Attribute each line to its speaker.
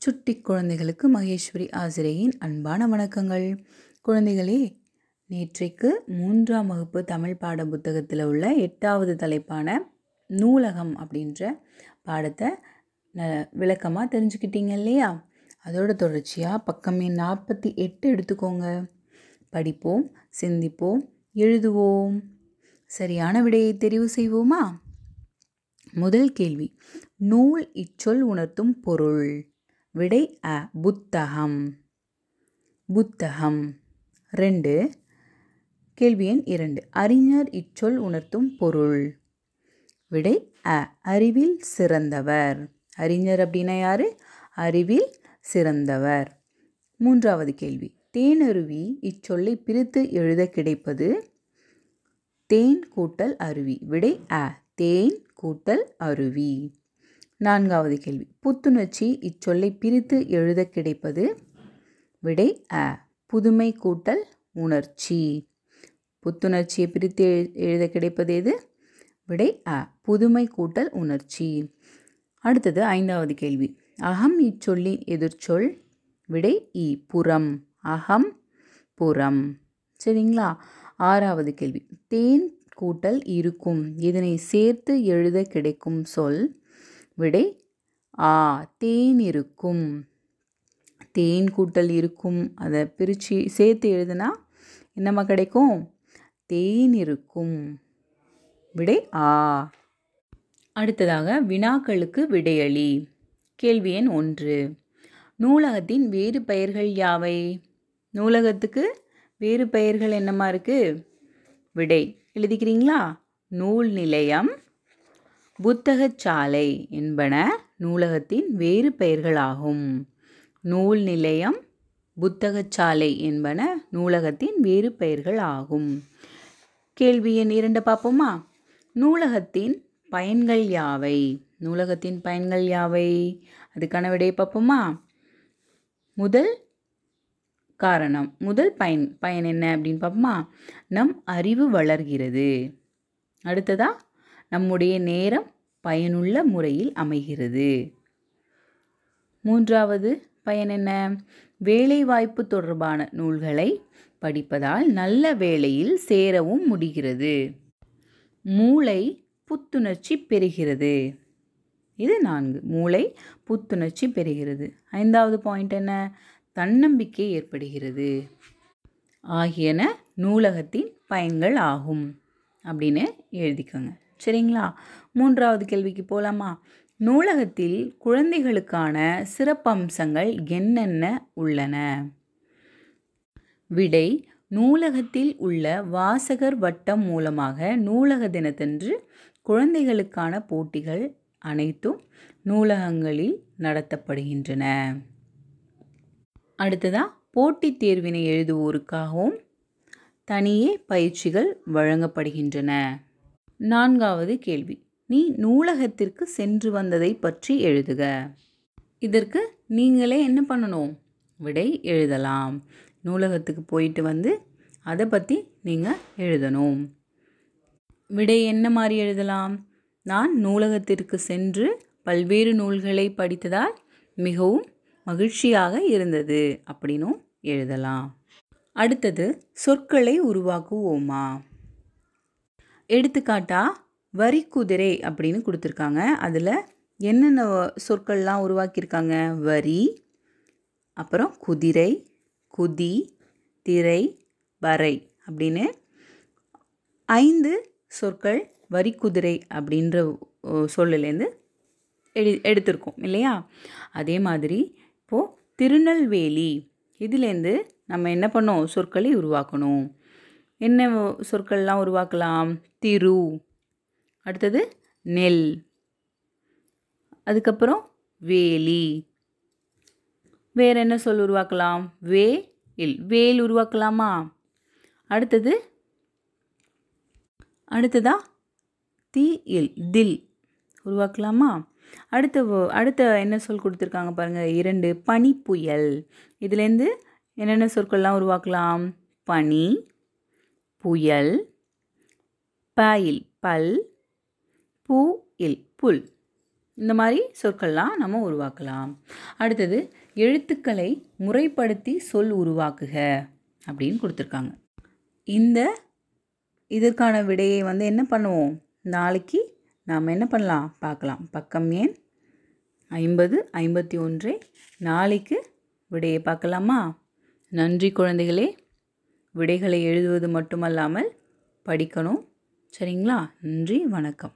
Speaker 1: சுட்டி குழந்தைகளுக்கு மகேஸ்வரி ஆசிரியையின் அன்பான வணக்கங்கள். குழந்தைகளே நேற்றைக்கு மூன்றாம் வகுப்பு தமிழ் பாட புத்தகத்தில் உள்ள எட்டாவது தலைப்பான நூலகம் அப்படின்ற பாடத்தை ந விளக்கமாக தெரிஞ்சுக்கிட்டீங்க இல்லையா? அதோட தொடர்ச்சியாக பக்கம் எண் நாற்பத்தி எட்டு எடுத்துக்கோங்க. படிப்போம் சிந்திப்போம் எழுதுவோம். சரியான விடையை தெரிவு செய்வோமா? முதல் கேள்வி நூல் இச்சொல் உணர்த்தும் பொருள். விடை அ புத்தகம். புத்தகம். ரெண்டு. கேள்வி எண் இரண்டு. அறிஞர் இச்சொல் உணர்த்தும் பொருள். விடை அ அறிவில் சிறந்தவர். அறிஞர் அப்படின்னா யாரு? அறிவில் சிறந்தவர். மூன்றாவது கேள்வி. தேனருவி இச்சொல்லை பிரித்து எழுத கிடைப்பது? தேன் கூட்டல் அருவி. விடை அ தேன் கூட்டல் அருவி. நான்காவது கேள்வி. புத்துணர்ச்சி இச்சொல்லை பிரித்து எழுத கிடைப்பது? விடை அ. புதுமை கூட்டல் உணர்ச்சி. புத்துணர்ச்சியை பிரித்து எழு- எழுத கிடைப்பது எது? விடை அ. புதுமை கூட்டல் உணர்ச்சி. அடுத்தது ஐந்தாவது கேள்வி. அகம் இச்சொல்லின் எதிர்ச்சொல் விடை இ. புறம். அகம் புறம். சரிங்களா? ஆறாவது கேள்வி. தேன் கூட்டல் இருக்கும். இதனை சேர்த்து எழுத கிடைக்கும் சொல் விடை ஆ தேன் இருக்கும். தேன் கூட்டல் இருக்கும். அதை பிரித்து சேர்த்து எழுதுனா என்னம்மா கிடைக்கும்? தேன் இருக்கும். விடை ஆ. அடுத்ததாக வினாக்களுக்கு விடையளி. கேள்வி எண் ஒன்று. நூலகத்தின் வேறு பெயர்கள் யாவை? நூலகத்துக்கு வேறு பெயர்கள் என்னமா இருக்குது விடை. எழுதிக்கிறீங்களா? நூல் நிலையம் புத்தகச்சாலை என்பன நூலகத்தின் வேறு பெயர்களாகும். நூல் நிலையம் புத்தகச்சாலை என்பன நூலகத்தின் வேறு பெயர்கள் ஆகும் கேள்வி எண் இரண்டு பார்ப்போமா? நூலகத்தின் பயன்கள் யாவை? நூலகத்தின் பயன்கள் யாவை? அதுக்கான விடையை பார்ப்போமா? முதல் காரணம் முதல் பயன் பயன் என்ன அப்படின்னு பார்ப்போமா? நம் அறிவு வளர்கிறது. அடுத்ததா நம்முடைய நேரம் பயனுள்ள முறையில் அமைகிறது. மூன்றாவது பயன் என்ன? வேலைவாய்ப்பு தொடர்பான நூல்களை படிப்பதால் நல்ல வேலையில் சேரவும் முடிகிறது. மூளை புத்துணர்ச்சி பெறுகிறது. இது நான்கு. மூளை புத்துணர்ச்சி பெறுகிறது. ஐந்தாவது பாயிண்ட் என்ன? தன்னம்பிக்கை ஏற்படுகிறது. ஆகியன நூலகத்தின் பயன்கள் ஆகும். அப்படின்னு எழுதிக்கோங்க. சரிங்களா? மூன்றாவது கேள்விக்கு போகலாமா நூலகத்தில் குழந்தைகளுக்கான சிறப்பம்சங்கள் என்னென்ன உள்ளன? விடை நூலகத்தில் உள்ள வாசகர் வட்டம் மூலமாக நூலக தினத்தன்று குழந்தைகளுக்கான போட்டிகள் அனைத்தும் நூலகங்களில் நடத்தப்படுகின்றன. அடுத்ததாக போட்டித் தேர்வினை எழுதுவோருக்காகவும் தனியே பயிற்சிகள் வழங்கப்படுகின்றன. நான்காவது கேள்வி. நீ நூலகத்திற்கு சென்று வந்ததை பற்றி எழுதுக. இதற்கு நீங்களே என்ன பண்ணணும்? விடை எழுதலாம். நூலகத்துக்கு போயிட்டு வந்து அதை பற்றி நீங்கள் எழுதணும். விடை என்ன மாதிரி எழுதலாம்? நான் நூலகத்திற்கு சென்று பல்வேறு நூல்களை படித்ததால் மிகவும் மகிழ்ச்சியாக இருந்தது அப்படின்னும் எழுதலாம். அடுத்தது சொற்களை உருவாக்குவோமா? எடுத்துக்காட்டாக வரி குதிரை அப்படின்னு கொடுத்துருக்காங்க. அதில் என்னென்ன சொற்கள்லாம் உருவாக்கியிருக்காங்க? வரி அப்புறம் குதிரை குதி திரை வரை அப்படின்னு ஐந்து சொற்கள் வரி குதிரை அப்படின்ற ஓ, சொல்லுலேருந்து எடு எடுத்திருக்கோம் இல்லையா? அதே மாதிரி இப்போது திருநெல்வேலி இதுலேருந்து நம்ம என்ன பண்ணோம்? சொற்களை உருவாக்கணும். என்ன சொற்கள்லாம் உருவாக்கலாம்? திரு. அடுத்தது நெல். அதுக்கப்புறம் வேலி. வேற என்ன சொல் உருவாக்கலாம்? வே இல் வேல் உருவாக்கலாமா? அடுத்தது அடுத்ததா தி இல் தில் உருவாக்கலாமா? அடுத்த அடுத்த என்ன சொல் கொடுத்துருக்காங்க பாருங்கள் இரண்டு பனி புயல் இதுலேருந்து என்னென்ன சொற்கள்லாம் உருவாக்கலாம்? பனி. புயல் பயில் பல் பூ இல் புல். இந்த மாதிரி சொற்கள்லாம் நம்ம உருவாக்கலாம். அடுத்தது எழுத்துக்களை முறைப்படுத்தி சொல் உருவாக்குக அப்படின்னு கொடுத்துருக்காங்க. இந்த இதற்கான விடையை வந்து என்ன பண்ணுவோம்? நாளைக்கு நாம் என்ன பண்ணலாம்? பார்க்கலாம். பக்கம் ஏன் ஐம்பது ஐம்பத்தி ஒன்றே. நாளைக்கு விடையை பார்க்கலாமா? நன்றி குழந்தைகளே. விடைகளை எழுதுவது மட்டுமல்லாமல் படிக்கணும். சரிங்களா? நன்றி வணக்கம்.